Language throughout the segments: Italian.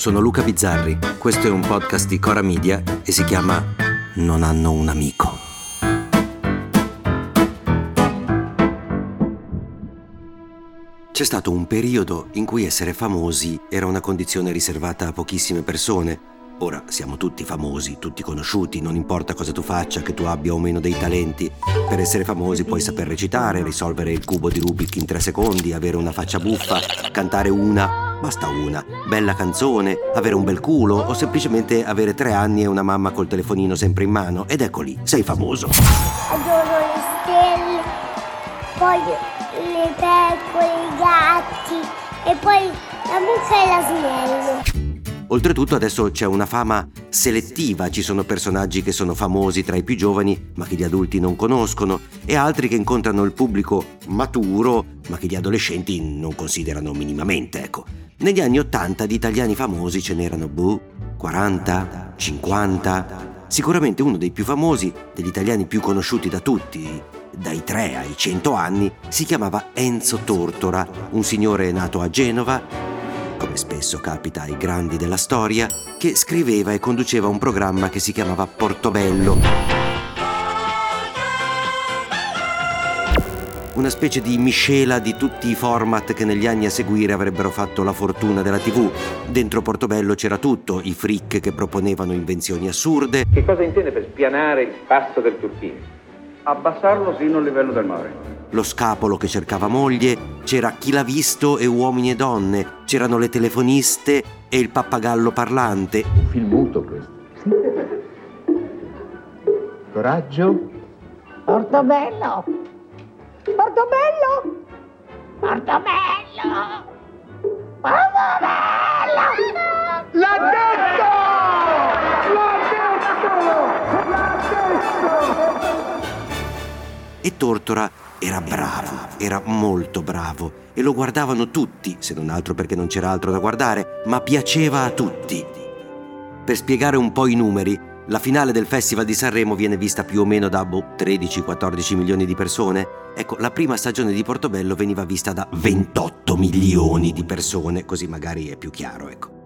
sono Luca Bizzarri, questo è un podcast di Cora Media e si chiama Non hanno un amico. C'è stato un periodo in cui essere famosi era una condizione riservata a pochissime persone. Ora siamo tutti famosi, tutti conosciuti, non importa cosa tu faccia, che tu abbia o meno dei talenti. Per essere famosi puoi saper recitare, risolvere il cubo di Rubik in tre secondi, avere una faccia buffa, cantare una Basta una, bella canzone, avere un bel culo o semplicemente avere tre anni e una mamma col telefonino sempre in mano ed ecco lì, sei famoso. Adoro le stelle, poi le pecore, i gatti e poi la mucca e l'asinello. Oltretutto adesso c'è una fama selettiva, ci sono personaggi che sono famosi tra i più giovani ma che gli adulti non conoscono e altri che incontrano il pubblico maturo ma che gli adolescenti non considerano minimamente, ecco. Negli anni 80 di italiani famosi ce n'erano, boh, 40, 50. Sicuramente uno dei più famosi, degli italiani più conosciuti da tutti, dai 3 ai 100 anni, si chiamava Enzo Tortora, un signore nato a Genova come spesso capita ai grandi della storia, che scriveva e conduceva un programma che si chiamava Portobello. Una specie di miscela di tutti i format che negli anni a seguire avrebbero fatto la fortuna della TV. Dentro Portobello c'era tutto, i freak che proponevano invenzioni assurde. Che cosa intende per spianare il passo del Turchini? Abbassarlo sino al livello del mare lo scapolo che cercava moglie, c'era chi l'ha visto e uomini e donne, c'erano le telefoniste e il pappagallo parlante. Un film muto questo. Coraggio. Portobello. Portobello. Portobello. Portobello. E Tortora era bravo, era molto bravo e lo guardavano tutti, se non altro perché non c'era altro da guardare, ma piaceva a tutti. Per spiegare un po' i numeri, la finale del Festival di Sanremo viene vista più o meno da boh, 13-14 milioni di persone. Ecco, la prima stagione di Portobello veniva vista da 28 milioni di persone, così magari è più chiaro, ecco.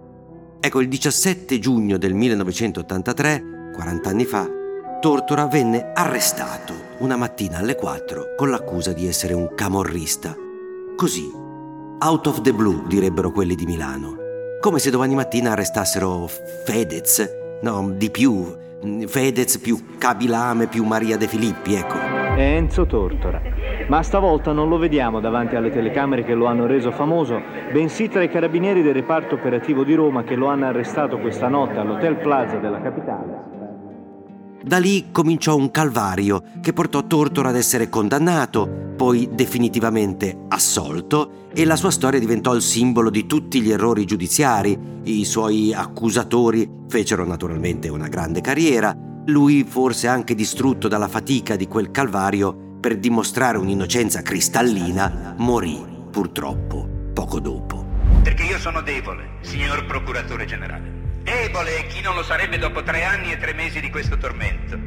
Ecco, il 17 giugno del 1983, 40 anni fa, Tortora venne arrestato una mattina alle 4 con l'accusa di essere un camorrista. Così, out of the blue direbbero quelli di Milano. Come se domani mattina arrestassero Fedez, no, di più, Fedez più Cabilame più Maria De Filippi, ecco. Enzo Tortora. Ma stavolta non lo vediamo davanti alle telecamere che lo hanno reso famoso, bensì tra i carabinieri del reparto operativo di Roma che lo hanno arrestato questa notte all'Hotel Plaza della capitale da lì cominciò un calvario che portò Tortora ad essere condannato, poi definitivamente assolto e la sua storia diventò il simbolo di tutti gli errori giudiziari. I suoi accusatori fecero naturalmente una grande carriera, lui forse anche distrutto dalla fatica di quel calvario per dimostrare un'innocenza cristallina, morì purtroppo poco dopo. Perché io sono debole, signor procuratore generale. Debole e chi non lo sarebbe dopo tre anni e tre mesi di questo tormento.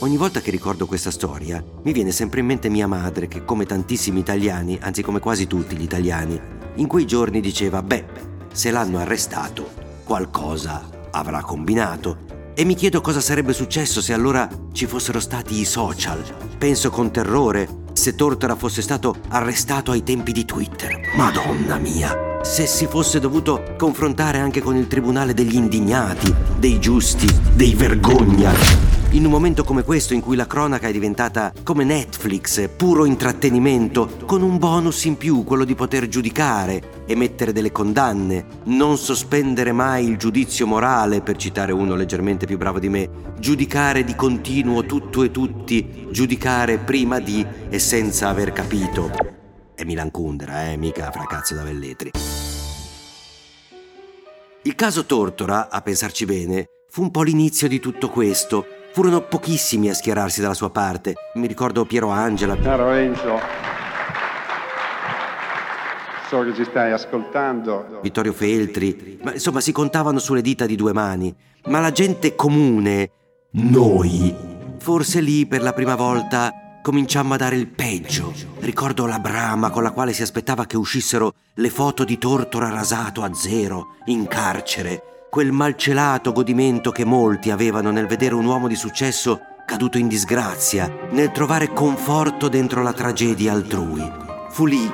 Ogni volta che ricordo questa storia, mi viene sempre in mente mia madre che, come tantissimi italiani, anzi come quasi tutti gli italiani, in quei giorni diceva, beh, se l'hanno arrestato, qualcosa avrà combinato. E mi chiedo cosa sarebbe successo se allora ci fossero stati i social. Penso con terrore se Tortora fosse stato arrestato ai tempi di Twitter. Madonna mia! Se si fosse dovuto confrontare anche con il tribunale degli indignati, dei giusti, dei vergogna. In un momento come questo in cui la cronaca è diventata come Netflix, puro intrattenimento, con un bonus in più, quello di poter giudicare, emettere delle condanne, non sospendere mai il giudizio morale, per citare uno leggermente più bravo di me, giudicare di continuo tutto e tutti, giudicare prima di e senza aver capito. È Milan Kundera, eh, mica Fracazzo da Velletri. Il caso Tortora, a pensarci bene, fu un po' l'inizio di tutto questo. Furono pochissimi a schierarsi dalla sua parte. Mi ricordo Piero Angela. Caro Enzo, so che ci stai ascoltando. Vittorio Feltri. Ma insomma si contavano sulle dita di due mani. Ma la gente comune, noi, forse lì per la prima volta cominciammo a dare il peggio. Ricordo la brama con la quale si aspettava che uscissero le foto di Tortora rasato a zero, in carcere, quel malcelato godimento che molti avevano nel vedere un uomo di successo caduto in disgrazia, nel trovare conforto dentro la tragedia altrui. Fu lì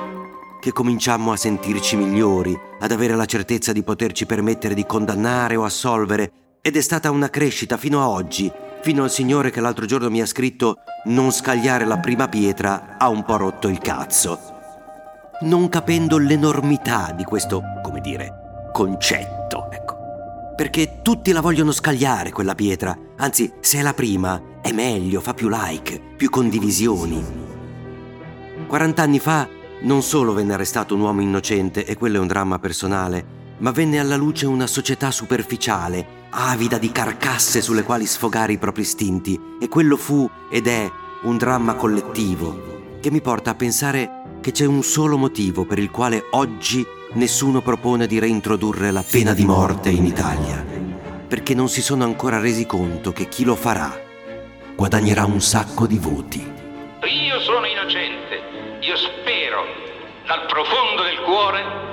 che cominciammo a sentirci migliori, ad avere la certezza di poterci permettere di condannare o assolvere, ed è stata una crescita fino a oggi, fino al signore che l'altro giorno mi ha scritto non scagliare la prima pietra ha un po' rotto il cazzo. Non capendo l'enormità di questo, come dire, concetto, ecco. Perché tutti la vogliono scagliare quella pietra, anzi, se è la prima, è meglio, fa più like, più condivisioni. 40 anni fa non solo venne arrestato un uomo innocente, e quello è un dramma personale, ma venne alla luce una società superficiale, avida di carcasse sulle quali sfogare i propri istinti, e quello fu ed è un dramma collettivo, che mi porta a pensare che c'è un solo motivo per il quale oggi nessuno propone di reintrodurre la pena di morte in Italia, perché non si sono ancora resi conto che chi lo farà guadagnerà un sacco di voti. Io sono innocente, io spero dal profondo del cuore